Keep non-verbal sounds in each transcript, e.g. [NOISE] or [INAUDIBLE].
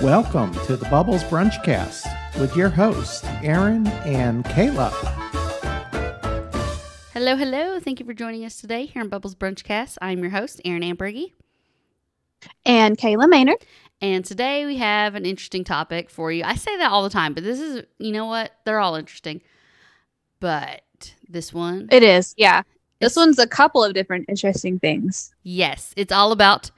Welcome to the Bubbles Brunchcast with your hosts, Aaron and Kayla. Hello, hello. Thank you for joining us today here on Bubbles Brunchcast. I'm your host, Aaron Ambriggy. And Kayla Maynard. And today we have an interesting topic for you. I say that all the time, but this is, you know what? They're all interesting. But this one, It is, yeah. This one's a couple of different interesting things. yes, it's all about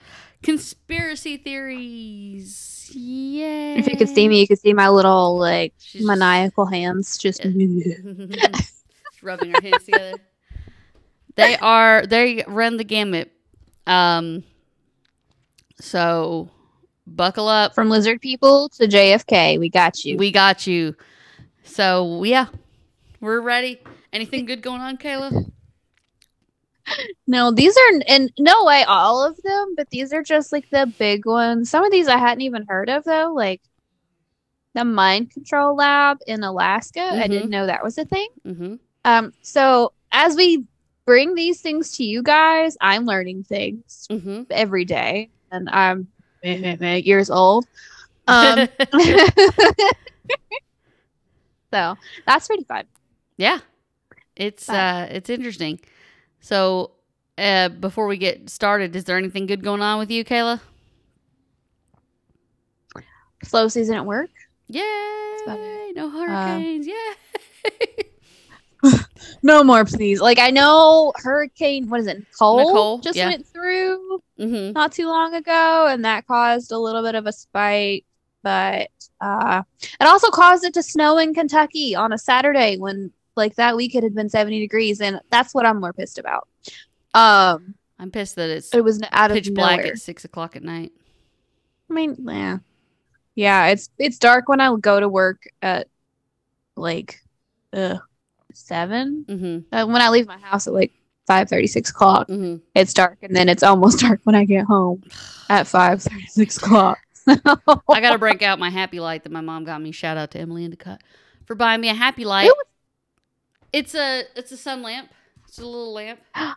conspiracy theories. Yay. If you could see me, you could see my little like She's- maniacal hands just [LAUGHS] rubbing our hands together. They are they run the gamut. Um so buckle up. from lizard people to JFK. We got you. We got you. So yeah. We're ready. Anything good going on, Kayla? No, these are in no way all of them, but these are just like the big ones. Some of these I hadn't even heard of though, like the mind control lab in Alaska. I Mhm. didn't know that was a thing. Mm-hmm. Um, so as we bring these things to you guys, I'm learning things Mm-hmm. every day, and I'm years old. Um, [LAUGHS] [LAUGHS] so that's pretty fun. yeah. It's Fun. uh it's interesting. So uh before we get started, is there anything good going on with you, Kayla? Slow season at work. Yay! No hurricanes. Yay! [LAUGHS] No more, please. Like I know Hurricane, what is it? Nicole, Nicole, just yeah. went through mm-hmm. not too long ago, and that caused a little bit of a spike. But uh, it also caused it to snow in Kentucky on a Saturday when like that week it had been 70 degrees, and that's what I'm more pissed about. Um, I'm pissed that it's it was out of pitch black nowhere. at six o'clock at night. I mean, yeah, yeah. It's it's dark when I go to work at like uh, seven. Mm-hmm. Uh, when I leave my house at like five thirty, six o'clock, Mm-hmm. it's dark, and then it's almost [LAUGHS] dark when I get home [SIGHS] at five thirty, six o'clock. [LAUGHS] I gotta break out my happy light that my mom got me. Shout out to Emily Endicott for buying me a happy light. It was- It's a it's a sun lamp. It's a little lamp, [GASPS] and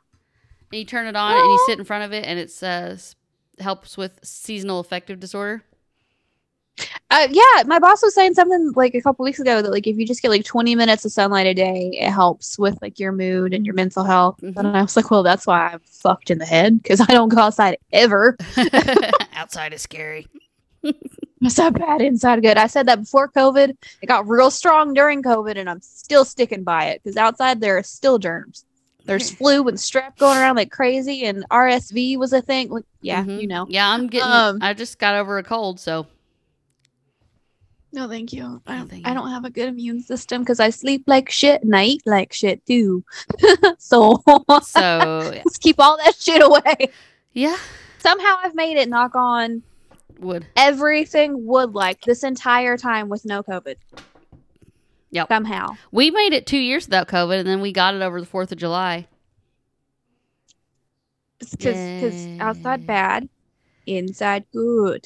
you turn it on and you sit in front of it, and it's uh s- helps with seasonal affective disorder. Uh, yeah, my boss was saying something like a couple weeks ago that like if you just get like twenty minutes of sunlight a day, it helps with like your mood and your mental health. Mhm. And I was like, well, that's why I'm fucked in the head because I don't go outside ever. [LAUGHS] [LAUGHS] Outside is scary. [LAUGHS] It's that bad inside good. I said that before COVID. It got real strong during COVID, and I'm still sticking by it because outside there are still germs. There's flu and strep going around like crazy, and RSV was a thing. Like, yeah, Mhm. you know. Yeah, I'm getting. Um, I just got over a cold, so No, thank you. I don't, I don't have a good immune system because I sleep like shit and I eat like shit too. [LAUGHS] so so [LAUGHS] yeah. let's keep all that shit away. yeah, Somehow I've made it. Knock on would everything would like this entire time with no COVID. Yep. Somehow. we made it two years without COVID, and then we got it over the Fourth of July. because because outside bad, inside good.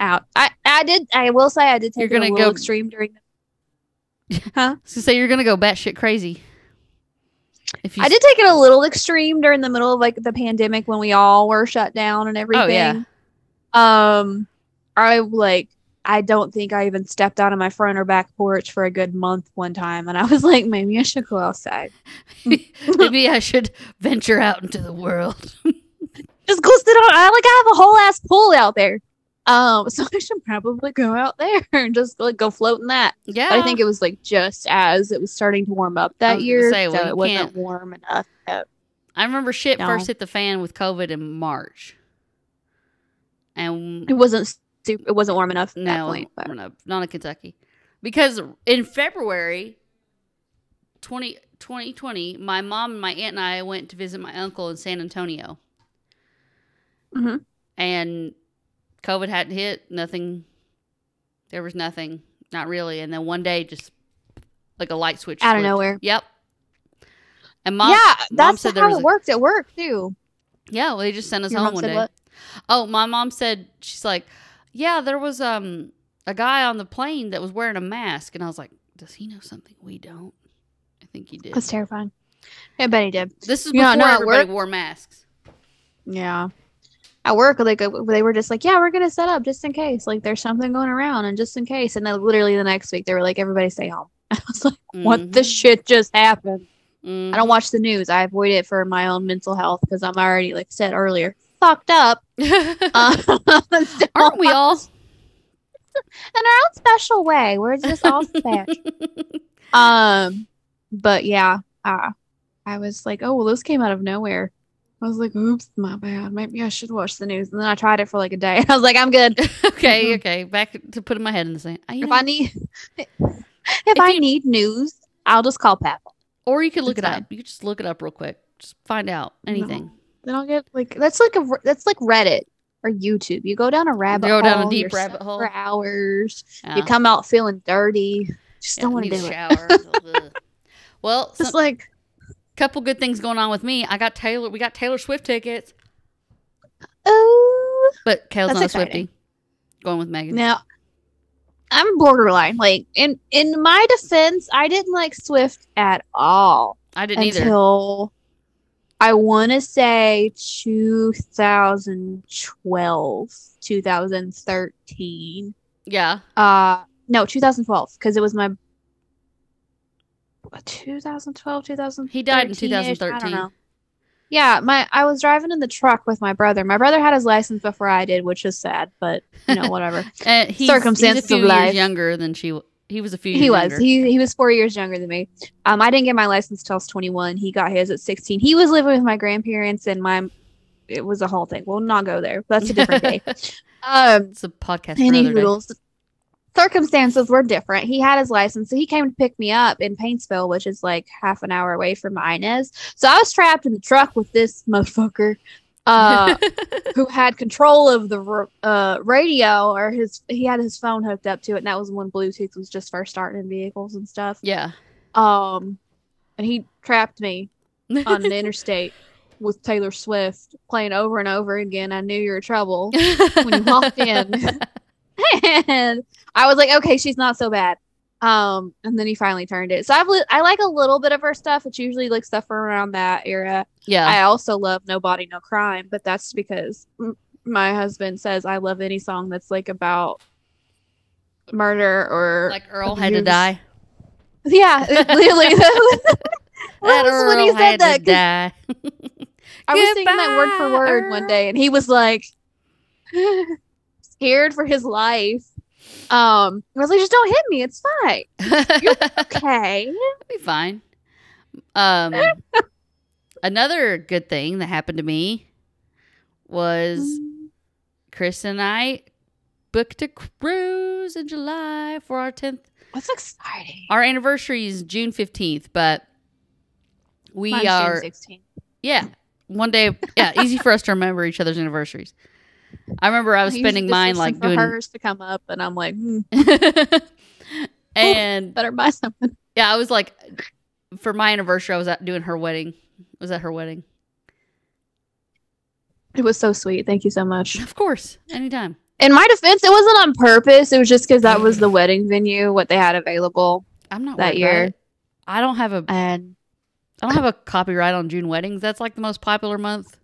Out. I I did. I will say I did You're take it a gonna little go- extreme during. [LAUGHS] Huh? So say you're gonna go batshit crazy. If you I did take it a little extreme during the middle of like the pandemic when we all were shut down and everything. Oh, yeah. Um, I like. I don't think I even stepped out of my front or back porch for a good month one time, and I was like, maybe I should go outside. [LAUGHS] maybe I should venture out into the world. [LAUGHS] Just go sit on. I like I have a whole ass pool out there. Um, so I should probably go out there [LAUGHS] and just like go float in that. yeah, But I think it was like just as it was starting to warm up that year, say, well, so it wasn't can't- warm enough. yet. I remember shit No. first hit the fan with COVID in March, and It wasn't super, it wasn't warm enough at that no, point. But no, not in Kentucky, because in February 20, 2020, my mom and my aunt and I went to visit my uncle in San Antonio, Mhm. and COVID hadn't hit. Nothing. There was nothing. Not really. And then one day, just like a light switch out of nowhere. Yep. And mom, yeah, mom that's said there how it a- worked at work too. yeah, well, they just sent us Your home one day. what? Oh, my mom said she's like, yeah, there was um a guy on the plane that was wearing a mask, and I was like, does he know something we don't? I think he did. That's terrifying. I bet he did. This is Yeah, before no, everybody work- wore masks. Yeah. at work, like uh, they were just like, "Yeah, we're gonna set up just in case, like there's something going around, and just in case." And then literally the next week, they were like, "Everybody stay home." [LAUGHS] I was like, "What the Mhm. shit just happened?" Mhm. I don't watch the news. I avoid it for my own mental health because I'm already, like said earlier, fucked up. [LAUGHS] Uh, so- [LAUGHS] [LAUGHS] Aren't we all? in our own special way? We're just all special. Um, but yeah, uh, I was like, oh well, this came out of nowhere. I was like, oops, my bad. Maybe I should watch the news. And then I tried it for like a day. I was like, I'm good. okay, okay. Back to putting my head in the sand. I- If know, I need, if, I you- need news, I'll just call Papa. or you could look it's it fine. up. You could just look it up real quick. Just find out anything. Then I'll get like that's like a that's like Reddit or YouTube. You go down a rabbit go hole. down a deep rabbit hole. for hours. Yeah. You come out feeling dirty. Just Yeah, don't want to do it. [LAUGHS] well, Just some, like couple good things going on with me. I got Taylor. We got Taylor Swift tickets, oh but Kale's not a. Swiftie. Going with Megan. Now, I'm borderline. Like in in my defense, I didn't like Swift at all I didn't either. I want to say 2012, 2013. Yeah. Uh, no, 2012 because it was my 2012, 2013. He died in 2013. Yeah, my I was driving in the truck with my brother. My brother had his license before I did, which is sad, but you know whatever. [LAUGHS] And he's, Circumstances he's a few of years younger than she. He was a few. Years he was. younger. he he was four years younger than me. Um i didn't get my license till i was 21 he got his at 16 he was living with my grandparents and my it was a whole thing. We'll not go there. That's a different day. [LAUGHS] Um It's a podcast. Any hoodles circumstances were different. He had his license so he came to pick me up in paintsville which is like half an hour away from inez so i was trapped in the truck with this motherfucker uh [LAUGHS] who had control of the uh, radio or his he had his phone hooked up to it and that was when bluetooth was just first starting in vehicles and stuff. Yeah. um and he trapped me on the [LAUGHS] interstate with taylor swift playing over and over again. I knew you were in trouble [LAUGHS] when you walked in. And i was like okay she's not so bad um and then he finally turned it so i've li- i like a little bit of her stuff it's usually like stuff from around that era yeah. I also love No Body No Crime, but that's because m- my husband says I love any song that's like about murder or like Earl had to die. yeah, [LAUGHS] literally. that was when he Earl said had that. to 'cause die. [LAUGHS] I was singing that word for word one day, and he was like [SIGHS] scared for his life. Um, I was like, just don't hit me. It's fine. [LAUGHS] You're okay. be fine. Um, [LAUGHS] another good thing that happened to me was Chris and I booked a cruise in July for our tenth. That's exciting. Our anniversary is June fifteenth, but we Mine's June are 16. yeah one day yeah easy for us to remember each other's anniversaries. I remember I was spending mine like for doing hers to come up, and I'm like, hmm, [LAUGHS] and better buy something. yeah, I was like for my anniversary I was at doing her wedding. Was at her wedding. It was so sweet. Thank you so much. Of course, anytime. In my defense, it wasn't on purpose. It was just because that was the wedding venue, what they had available, I'm not That year. I don't have a and I don't have a copyright on June weddings. That's like the most popular month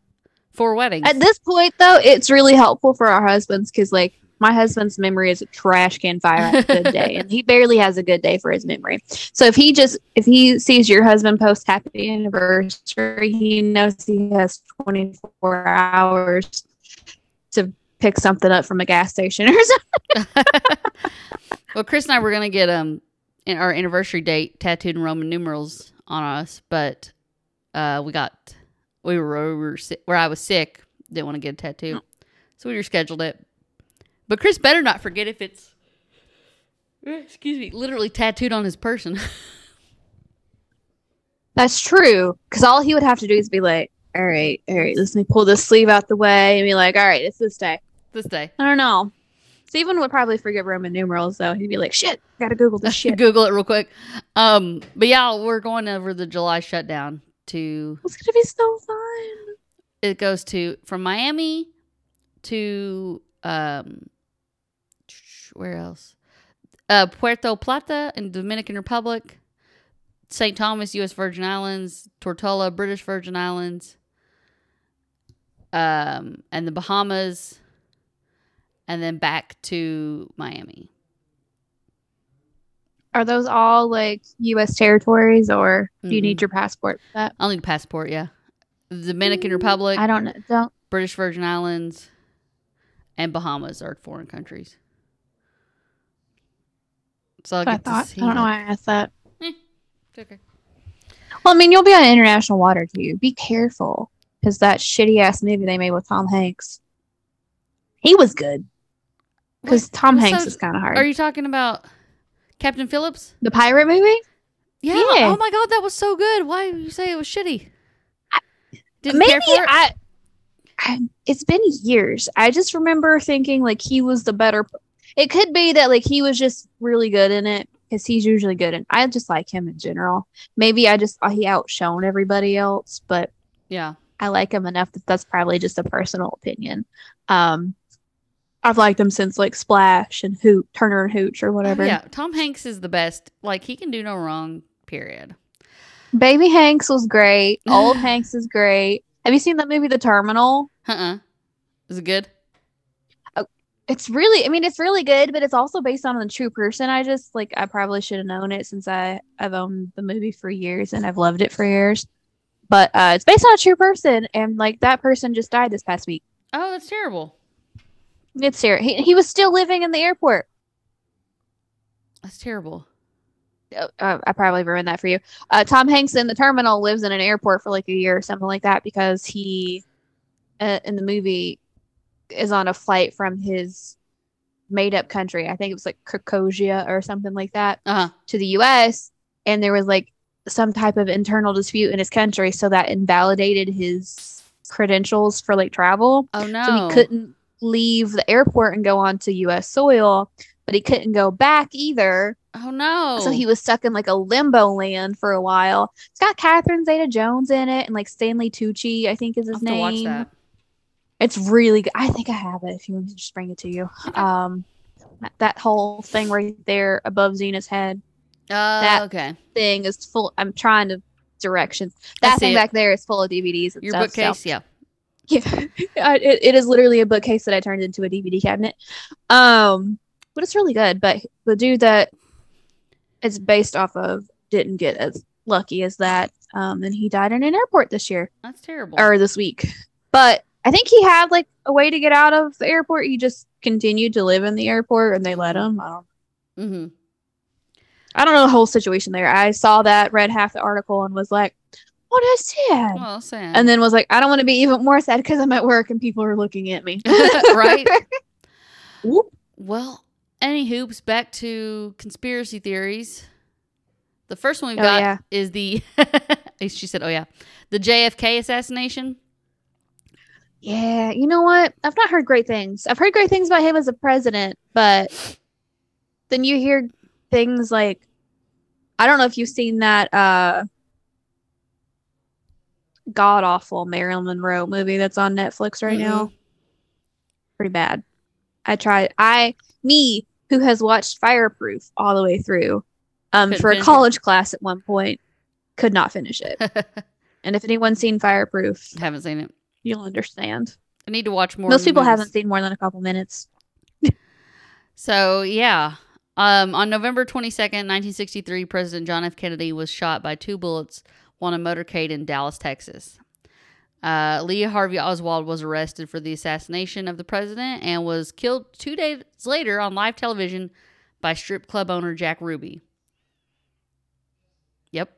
for weddings. at this point, though, it's really helpful for our husbands because, like, my husband's memory is a trash can fire on a good [LAUGHS] day, and he barely has a good day for his memory. So if he just if he sees your husband post happy anniversary, he knows he has 24 hours to pick something up from a gas station or something. [LAUGHS] well, Chris and I were gonna get um in our anniversary date tattooed in Roman numerals on us, but uh we got we were, we were sick, where I was sick, didn't want to get a tattoo, so we rescheduled it. But Chris better not forget if it's excuse me, literally tattooed on his person. [LAUGHS] That's true. Because all he would have to do is be like, all right, all right, let me pull this sleeve out the way and be like, all right, it's this day. this day. I don't know. Stephen would probably forget Roman numerals, though. He'd be like, shit, gotta Google this [LAUGHS] shit. Google it real quick. Um, but yeah, we're going over the July shutdown to It's gonna be so fun. it goes to from Miami to um where else? Uh Puerto Plata in Dominican Republic, St. Thomas, US Virgin Islands, Tortola, British Virgin Islands, um, and the Bahamas, and then back to Miami. Are those all like U.S. territories, or do you Mhm. need your passport for that? I'll need a passport. Yeah, the Dominican Republic, I don't know. Don't. British Virgin Islands, and Bahamas are foreign countries. So I'll I get to thought. I don't know why I asked that. It's okay. Well, I mean, you'll be on international water too. Be careful, because that shitty ass movie they made with Tom Hanks, he was good. Because Tom so Hanks is kind of hard. Are you talking about Captain Phillips? the pirate movie? Yeah. Yeah. Oh my god, that was so good. Why did you say it was shitty? Didn't Maybe care for it? I, I. It's been years. I just remember thinking like he was the better. It could be that like he was just really good in it because he's usually good, and I just like him in general. Maybe I just he outshone everybody else, but yeah. I like him enough that that's probably just a personal opinion. Um, I've liked him since like Splash and Hoot, Turner and Hooch or whatever. Yeah, Tom Hanks is the best. Like he can do no wrong. Period. Baby Hanks was great. [LAUGHS] Old Hanks is great. Have you seen that movie, The Terminal? Uh uh Is it good? It's really, I mean, it's really good, but it's also based on a true person. I just like, I probably should have known it since I I've owned the movie for years and I've loved it for years. But uh, it's based on a true person, and like that person just died this past week. Oh, that's terrible. It's here. He he was still living in the airport. That's terrible. uh, I probably ruined that for you. Uh, Tom Hanks in the terminal lives in an airport for like a year or something like that because he, uh, in the movie, is on a flight from his made up country. I think it was like Krakozhia or something like that Uh huh. to the U.S. And there was like some type of internal dispute in his country, so that invalidated his credentials for like travel. Oh no. So he couldn't leave the airport and go onto U.S. soil, but he couldn't go back either. Oh no. So he was stuck in like a limbo land for a while. It's got Catherine Zeta Jones in it and like Stanley Tucci, I think is his have to watch name. It's really good. I think I have it if you want me to just bring it to you. Um that, whole thing right there above Xena's head Uh, That- okay. thing is full I'm trying to directions. That thing it. back there is full of DVDs Your stuff. so- bookcase, yeah. Yeah, [LAUGHS] it, it is literally a bookcase that I turned into a DVD cabinet. Um, but it's really good. But the dude that it's based off of didn't get as lucky as that. Um, and he died in an airport this year That's terrible. or this week. But I think he had like a way to get out of the airport. He just continued to live in the airport, and they let him. I don't. mm-hmm. I don't know the whole situation there. I saw that, read half the article, and was like, "What is sad?" Well, sad. and then was like, I don't want to be even more sad because I'm at work and people are looking at me. [LAUGHS] right. [LAUGHS] Whoop. Well, any hoops back to conspiracy theories. The first one we've Oh, got yeah. is the [LAUGHS] she said, "Oh yeah, the JFK assassination." Yeah, you know what? I've not heard great things. I've heard great things about him as a president, but then you hear things like I don't know if you've seen that uh god awful Marilyn Monroe movie that's on Netflix right now. Mm-mm. Pretty bad. I tried I me who has watched Fireproof all the way through um Couldn't for a it. college class at one point could not finish it. [LAUGHS] and if anyone's seen Fireproof, Haven't seen it. you'll understand. I need to watch more. Most people movies. haven't seen more than a couple minutes. So yeah, um, on November twenty second, nineteen sixty three, President John F. Kennedy was shot by two bullets on a motorcade in Dallas, Texas. Uh, Lee Harvey Oswald was arrested for the assassination of the president and was killed two days later on live television by strip club owner Jack Ruby. Yep,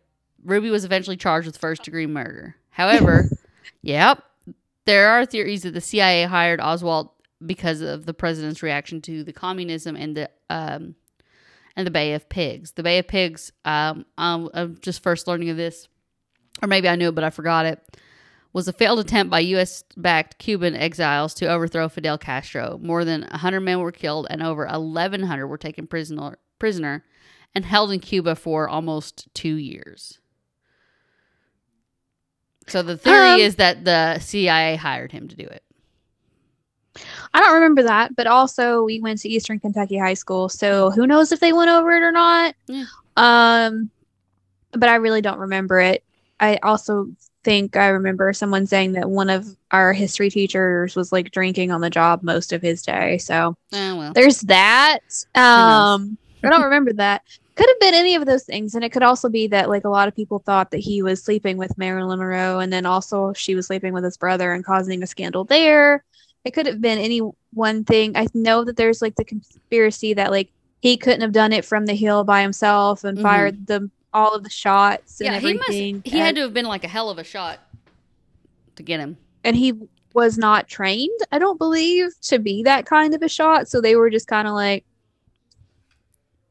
Ruby was eventually charged with first degree murder. However, [LAUGHS] yep, there are theories that the CIA hired Oswald because of the president's reaction to the communism and the um and the Bay of Pigs. The Bay of Pigs, um, um I'm just first learning of this, or maybe I knew it but I forgot it. Was a failed attempt by U.S. backed Cuban exiles to overthrow Fidel Castro. More than 100 men were killed, and over 1,100 were taken prisoner prisoner and held in Cuba for almost two years. So the theory Um, is that the CIA hired him to do it. I don't remember that, but also we went to Eastern Kentucky High School, so who knows if they went over it or not. Yeah. Um, but I really don't remember it. I also think I remember someone saying that one of our history teachers was like drinking on the job most of his day. So Oh well. there's that. Um, I don't [LAUGHS] remember that. Could have been any of those things, and it could also be that like a lot of people thought that he was sleeping with Marilyn Monroe, and then also she was sleeping with his brother and causing a scandal there. It could have been any one thing. I know that there's like the conspiracy that like he couldn't have done it from the hill by himself and Mhm. fired the all of the shots and Yeah, he must. He had to have been like a hell of a shot to get him. and he was not trained, I don't believe, to be that kind of a shot. So they were just kind of like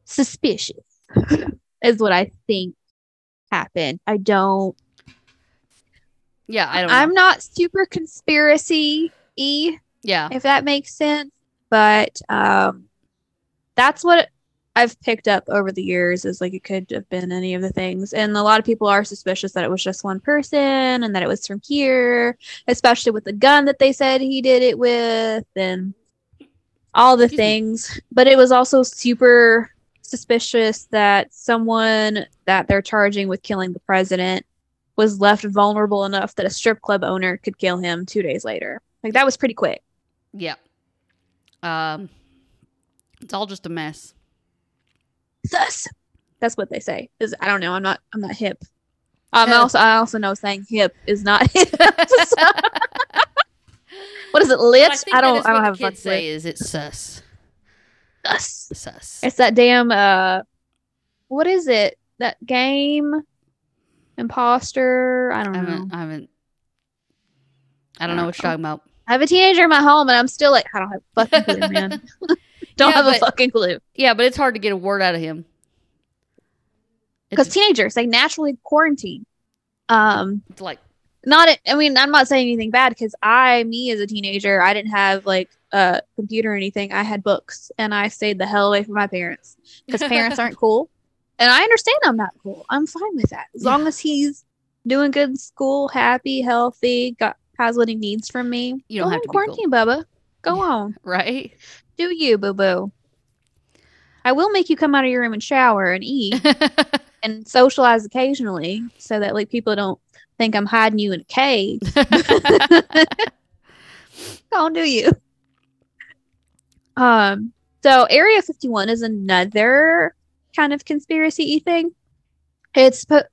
suspicious, [LAUGHS] is what I think happened. I don't. Yeah, I don't. I'm know. not super conspiracy y, Yeah, if that makes sense. But um, that's what I've picked up over the years is like it could have been any of the things. And a lot of people are suspicious that it was just one person and that it was from here, especially with the gun that they said he did it with and all the things. But it was also super suspicious that someone that they're charging with killing the president was left vulnerable enough that a strip club owner could kill him two days later. Like that was pretty quick. yeah. Um, it's all just a mess. Sus. That's what they say. Is I don't know. I'm not. I'm not hip. Um. I also I also know saying hip is not [LAUGHS] hip. [LAUGHS] what is it? Lit? think I that don't. I don't have a kids say. lit. Is it sus? Sus. Sus. It's that damn. Uh. What is it? That game. Imposter. I don't I know. haven't. I haven't. I don't know what you're talking about. I have a teenager in my home, and I'm still like, I don't have fucking clue, man. [LAUGHS] don't Yeah, have a fucking clue. Yeah, but it's hard to get a word out of him. Because teenagers, they naturally quarantine. Um. it's like not i mean i'm not saying anything bad because i me as a teenager i didn't have like a computer or anything i had books and i stayed the hell away from my parents because parents [LAUGHS] aren't cool and i understand i'm not cool i'm fine with that as long as he's doing good in school happy healthy got has what he needs from me You don't go have to be quarantine bubba go on [LAUGHS] right. Do you boo boo i will make you come out of your room and shower and eat [LAUGHS] and socialize occasionally so that like people don't think i'm hiding you in a cave [LAUGHS] Don't do you? Um, so Area 51 is another kind of conspiracy thing. It's spo-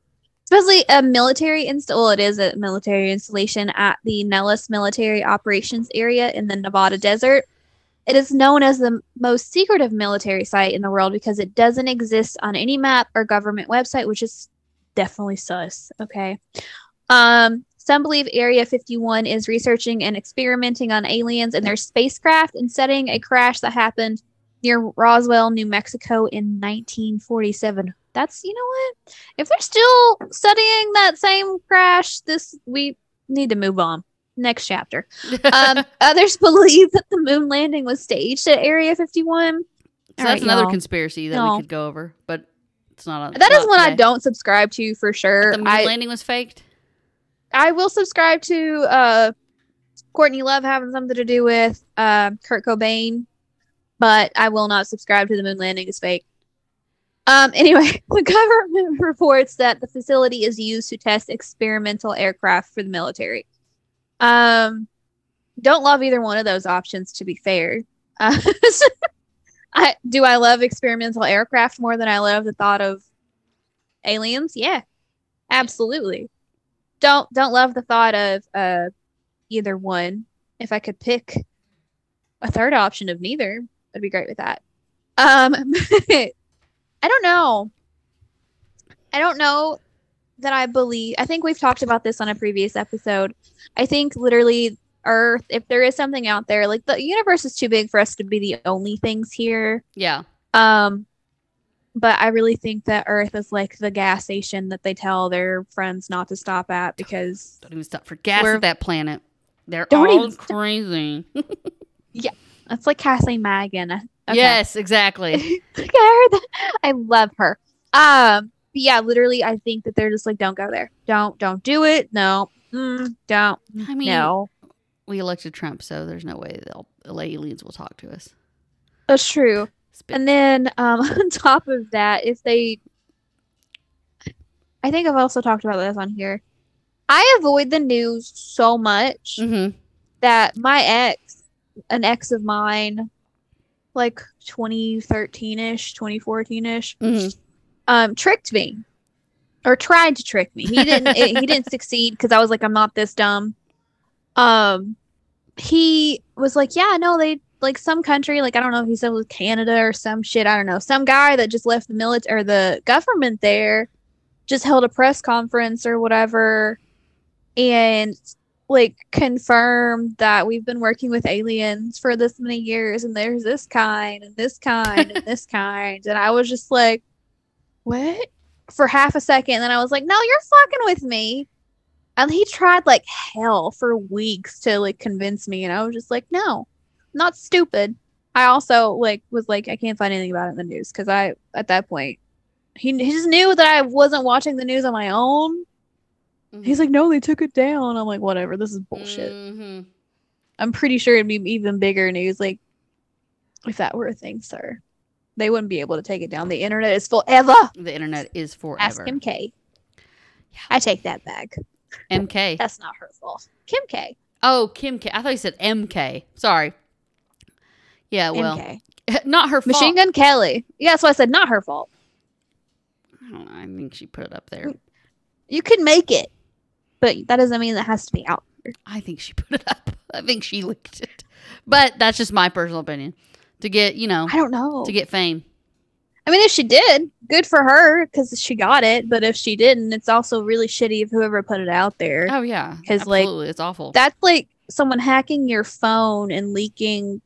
supposedly a military install. Well, it is a military installation at the Nellis Military Operations Area in the Nevada desert. It is known as the most secretive military site in the world because it doesn't exist on any map or government website, which is definitely sus. Okay. Um, some believe Area 51 is researching and experimenting on aliens and their spacecraft and studying a crash that happened near Roswell, New Mexico in 1947. That's, you know what? If they're still studying that same crash, this we need to move on. Next chapter. [LAUGHS] Um, others [LAUGHS] believe that the moon landing was staged at Area 51. So All that's right, another y'all. conspiracy that No. we could go over, but it's not. On, That is one I don't subscribe to for sure. The moon I, landing was faked. I will subscribe to uh Courtney Love having something to do with uh, Kurt Cobain, but I will not subscribe to the moon landing is fake. Um, anyway, [LAUGHS] the government reports that the facility is used to test experimental aircraft for the military. Um, don't love either one of those options, to be fair. Uh, [LAUGHS] I do I love experimental aircraft more than I love the thought of aliens? Yeah, absolutely don't don't love the thought of uh either one. If I could pick a third option of neither, I'd be great with that. Um [LAUGHS] I don't know. I don't know that I believe I think we've talked about this on a previous episode. I think literally Earth, if there is something out there, like the universe is too big for us to be the only things here. Yeah. Um, but I really think that Earth is like the gas station that they tell their friends not to stop at because Don't even stop for gas at that planet. They're Don't all even crazy. [LAUGHS] it's like Kathleen Madigan. Okay. Yes, exactly. I heard that. I love her. Um, but yeah, literally, I think that they're just like, don't go there. Don't, don't do it. No, mm, don't. I mean, no, we elected Trump, so there's no way they'll the aliens will talk to us. that's true. Spit- And then um, [LAUGHS] on top of that, if they, I think I've also talked about this on here. I avoid the news so much Mm-hmm. that my ex, an ex of mine, like 2013 ish, 2014 ish, Mm-hmm. Um, tricked me or tried to trick me. He didn't. it- he didn't [LAUGHS] succeed because I was like, I'm not this dumb. Um, he was like, yeah, no, they like some country, like I don't know if he said it was Canada or some shit. I don't know. Some guy that just left the military or the government there, just held a press conference or whatever, and like confirmed that we've been working with aliens for this many years and there's this kind and this kind and this [LAUGHS] kind and I was just like what for half a second and then I was like no you're fucking with me and he tried like hell for weeks to like convince me and I was just like no not stupid I also like was like I can't find anything about it in the news because I at that point he, he just knew that I wasn't watching the news on my own He's like, no, they took it down. I'm like, whatever. This is bullshit. Mm-hmm. I'm pretty sure it'd be even bigger news. Like, if that were a thing, sir, they wouldn't be able to take it down. The internet is forever. The internet is forever. Ask Kim K. I take that back. MK. That's not her fault. Kim K. Oh, Kim K. I thought you said MK. Sorry. Yeah, well, MK. [LAUGHS] not her fault. Machine Gun Kelly. Yeah, that's why I said not her fault. I don't know. I think she put it up there. You can make it, but that doesn't mean it has to be out. There. I think she put it up. [LAUGHS] I think she leaked it. But that's just my personal opinion. To get, you know, I don't know. to get fame. I mean, if she did, good for her because she got it. But if she didn't, it's also really shitty of whoever put it out there. Oh yeah, 'Cause, like, it's awful. that's like someone hacking your phone and leaking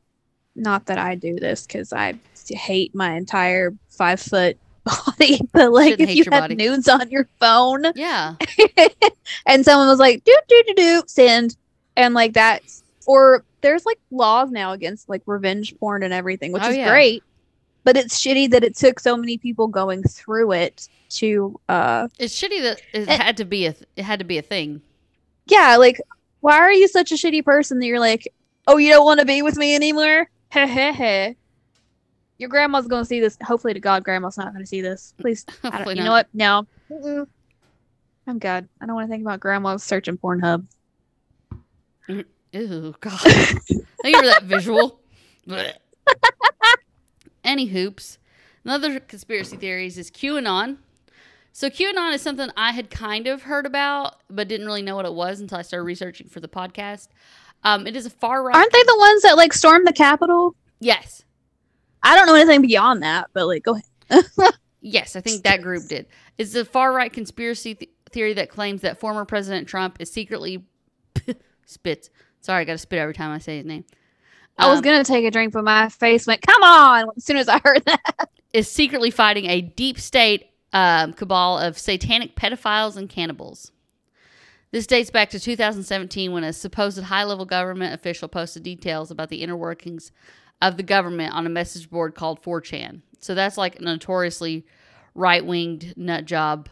not that i do this because i hate my entire five foot [LAUGHS] body but like Shouldn't if you have body. nudes on your phone yeah, [LAUGHS] and someone was like do do do do send and like that or there's like laws now against like revenge porn and everything which Oh, is yeah. great but it's shitty that it took so many people going through it to uh it's shitty that it Eh. had to be a. It had to be a thing. yeah, like, why are you such a shitty person that you're like, oh, you don't want to be with me anymore? [LAUGHS] Heh heh heh. Your grandma's gonna see this. Hopefully, to God, grandma's not gonna see this. Please, [LAUGHS] I don't, you not. know what? No, Mm-mm. I'm good. I don't want to think about grandma's searching Pornhub. Ew, God. Thank you for that visual. Any hoops. Another conspiracy theories is QAnon. So QAnon is something I had kind of heard about, but didn't really know what it was until I started researching for the podcast. Um, it is a far right. Aren't they the ones that like stormed the Capitol? Yes, I don't know anything beyond that, but like, go ahead. [LAUGHS] yes, I think that group did. It's a far right conspiracy th- theory that claims that former President Trump is secretly [LAUGHS] spits. Sorry, I got to spit every time I say his name. I was Um, gonna take a drink, but my face went, "Come on!" As soon as I heard that. is secretly fighting a deep state um, cabal of satanic pedophiles and cannibals. This dates back to 2017 when a supposed high level government official posted details about the inner workings of the government on a message board called 4chan. So that's like a notoriously right winged nut job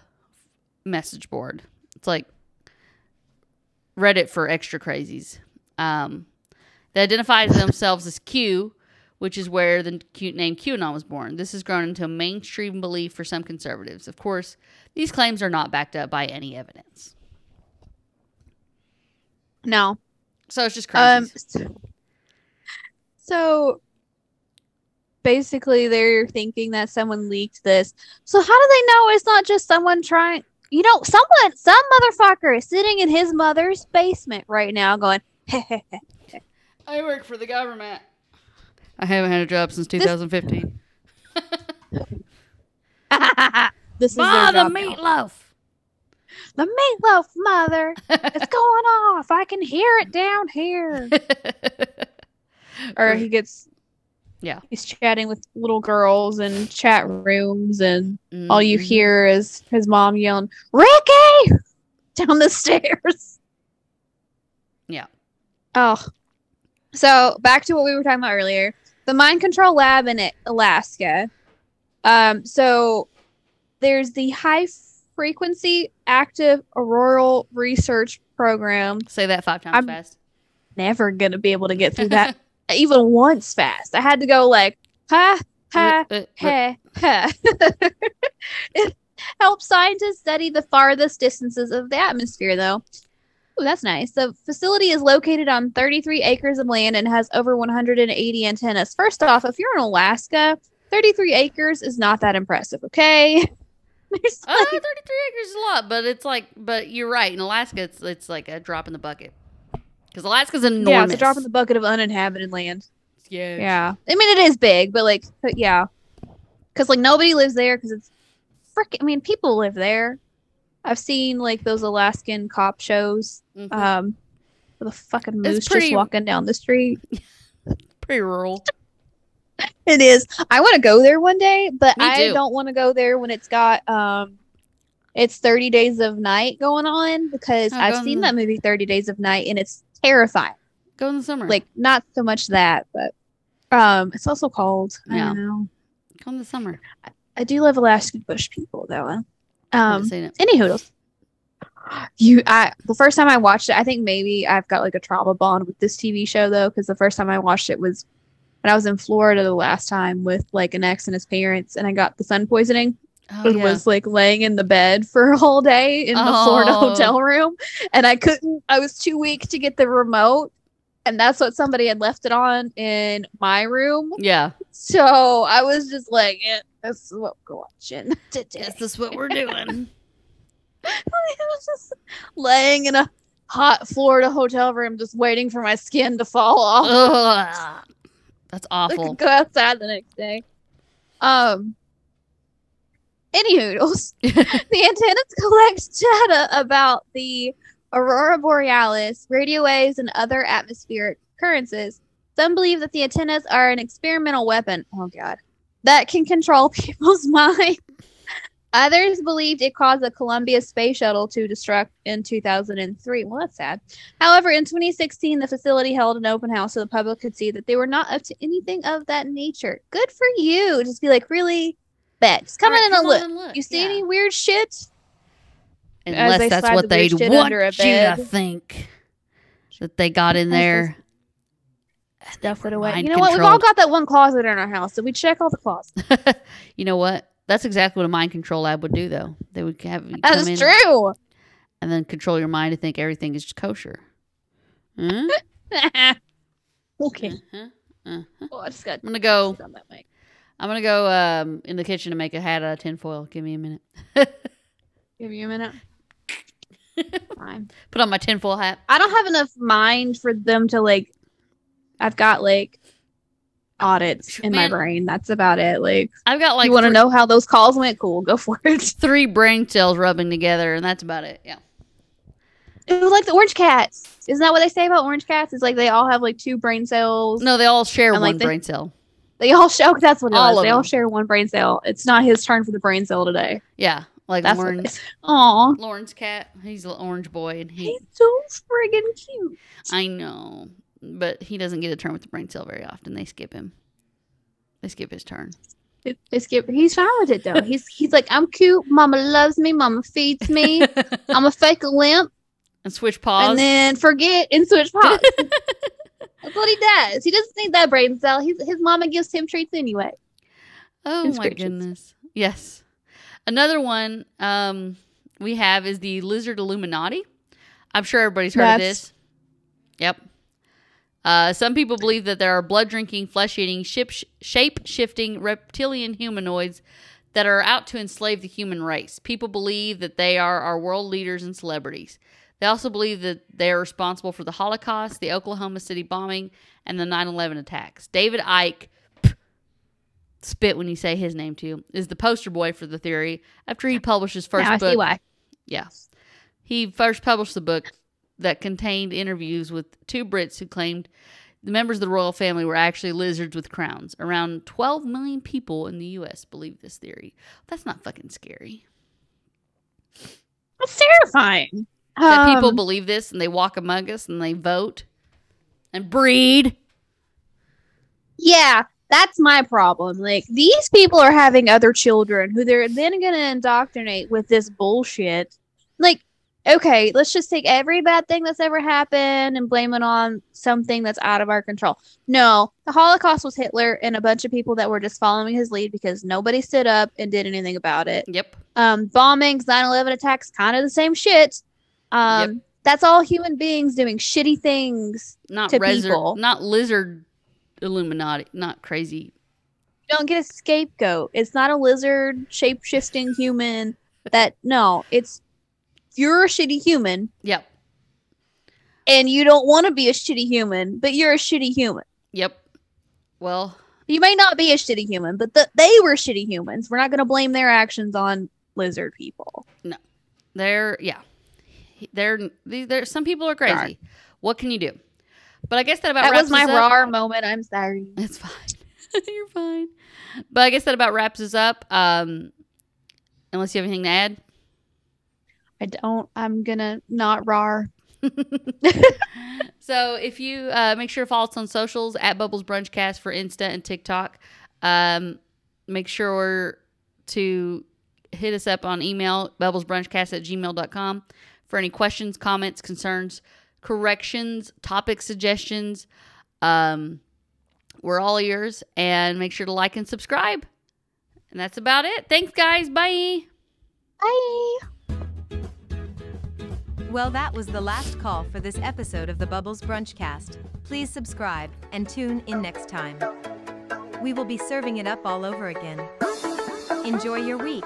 message board. It's like Reddit for extra crazies. Um, they identify themselves as Q, which is where the name QAnon was born. This has grown into a mainstream belief for some conservatives. Of course, these claims are not backed up by any evidence. No, So it's just Um, crazy. so basically, they're thinking that someone leaked this. So how do they know it's not just someone trying? You know, someone, some motherfucker is sitting in his mother's basement right now, going, I work for the government. I haven't had a job since 2015. [LAUGHS] "This is Ma, the job now. meatloaf. The meatloaf, mother. It's [LAUGHS] going off. I can hear it down here." or he gets, Yeah. he's chatting with little girls in chat rooms and. all you Mhm. hear is his mom yelling, Ricky! [LAUGHS] down the stairs. Oh. So back to what we were talking about earlier. The mind control lab in Alaska. Um, so there's the high frequency active auroral research program. Say that five times I'm- fast. Never gonna be able to get through that [LAUGHS] even once fast. I had to go like, ha, ha, ha, ha. help scientists study the farthest distances of the atmosphere, though. Ooh, that's nice. The facility is located on 33 acres of land and has over 180 antennas. First off, if you're in Alaska, 33 acres is not that impressive, okay? [LAUGHS] There's Uh, 33 acres is a lot, but it's like, but you're right. In Alaska, it's it's like a drop in the bucket. Because Alaska's enormous. yeah, it's a drop in the bucket of uninhabited land. Yeah. Yeah. I mean, it is big, but like, but yeah. Because like nobody lives there because it's freaking, I mean, people live there. I've seen like those Alaskan cop shows Mhm. um, with a fucking moose pretty- just walking down the street. [LAUGHS] Pretty rural. It is. I want to go there one day, but Me I too. don't want to go there when it's got um it's 30 days of night going on because I've seen the- that movie 30 days of night and it's terrifying. Go in the summer. Like not so much that, but um it's also cold. I Yeah. don't know. In the summer. I do love Alaskan bush people though. Um any hoodles. You I the first time I watched it, I think maybe I've got like a trauma bond with this TV show though, because the first time I watched it was when I was in Florida the last time with like an ex and his parents and I got the sun poisoning. Oh, and yeah. was like laying in the bed for a whole day in the Florida Oh. hotel room. And I couldn't, I was too weak to get the remote. And that's what somebody had left it on in my room. yeah. So I was just like, eh, this is what we're watching [LAUGHS] today. Yes, that's what we're doing. [LAUGHS] I was just laying in a hot Florida hotel room, just waiting for my skin to fall off. Ugh. That's [LAUGHS] awful. go outside the next day. Um. Any hoodles. the antennas collect data about the aurora borealis, radio waves, and other atmospheric occurrences. Some believe that the antennas are an experimental weapon. Oh God, that can control [LAUGHS] people's minds. Others believed it caused the Columbia space shuttle to destruct in 2003. Well, that's sad. However, in 2016, the facility held an open house so the public could see that they were not up to anything of that nature. Good for you. Just be like, really? Bet. Just come All right, in and come look. and look. You see Yeah. any weird shit? Unless that's what the they'd weird shit want you to think that they got in there. Stuff it away. You know what? We've all got that one closet in our house, so we check all the closets. [LAUGHS] you know what? That's exactly what a mind control lab would do, though. They would have you That come is in true. and then control your mind to think everything is kosher. Hmm? [LAUGHS] okay. Uh-huh. Uh-huh. Oh, I just got I'm gonna go. on that mic. I'm gonna go um, in the kitchen to make a hat out of tinfoil. Give me a minute. [LAUGHS] Give you a minute. Fine. Put on my tinfoil hat. I don't have enough mind for them to like. I've got like audits in my brain. That's about it. Like, I've got like you want to know how those calls went? Cool, go for it. [LAUGHS] three brain cells rubbing together, and that's about it. Yeah. It was like the orange cats. Isn't that what they say about orange cats? It's like they all have like two brain cells. No, they all share And, one like, they- brain cell. They all show. [LAUGHS] That's what it All was. They all share one brain cell. It's not his turn for the brain cell today. Yeah, like That's Lauren, what it is. Aw, Lauren's cat. He's an orange boy, and he. he's so friggin' cute. I know, but he doesn't get a turn with the brain cell very often. They skip him. They skip his turn. It- It's cute. He's fine with it though. He's he's like, I'm cute. Mama loves me. Mama feeds me. [LAUGHS] I'm a fake a limp, and switch paws. and then forget and switch paws. [LAUGHS] That's what he does. He doesn't need that brain cell. He's, his mama gives him treats anyway. oh and my goodness. Yes. Another one um, we have is the lizard Illuminati. I'm sure everybody's heard of this. Yep. Uh, some people believe that there are blood drinking, flesh eating, shape shifting reptilian humanoids that are out to enslave the human race. People believe that they are our world leaders and celebrities. They also believe that they are responsible for the Holocaust, the Oklahoma City bombing, and the 9 11 attacks. David Icke, [SNIFFS] spit when you say his name too, is the poster boy for the theory after he published his first now I book. see why. Yeah. He first published the book that contained interviews with two Brits who claimed the members of the royal family were actually lizards with crowns. Around 12 million people in the U.S. believe this theory. That's not fucking scary. It's terrifying. That people Um, believe this and they walk among us and they vote and breed. Yeah, that's my problem. Like these people are having other children who they're then going to indoctrinate with this bullshit. Okay, let's just take every bad thing that's ever happened and blame it on something that's out of our control. No, the Holocaust was Hitler and a bunch of people that were just following his lead because nobody stood up and did anything about it. Yep. Um, bombings, 9/11 attacks, kind of the same shit. Um, that's all human beings doing shitty things. Not To people. not lizard Illuminati, not crazy. Don't get a scapegoat. It's not a lizard shape shifting human. That no, it's you're a shitty human, Yep, and you don't want to be a shitty human, but you're a shitty human. yep. Well, You may not be a shitty human, but the, they were shitty humans. We're not going to blame their actions on lizard people. No. They're yeah, they're they're some people are crazy. What can you do? But I guess that about That wraps was my raw moment. I'm sorry. It's fine. [LAUGHS] You're fine. But I guess that about wraps us up. Um, unless you have anything to add. I don't. I'm gonna not rar. [LAUGHS] So if you uh, make sure to follow us on socials at Bubbles Brunchcast for Insta and TikTok. Um, make sure to hit us up on email, bubblesbrunchcast at gmail.com for any questions, comments, concerns, corrections, topic suggestions. Um, we're all ears. And make sure to like and subscribe. And that's about it. Thanks, guys. Bye. Bye. Well, that was the last call for this episode of the Bubbles Brunchcast. Please subscribe and tune in next time. We will be serving it up all over again. Enjoy your week.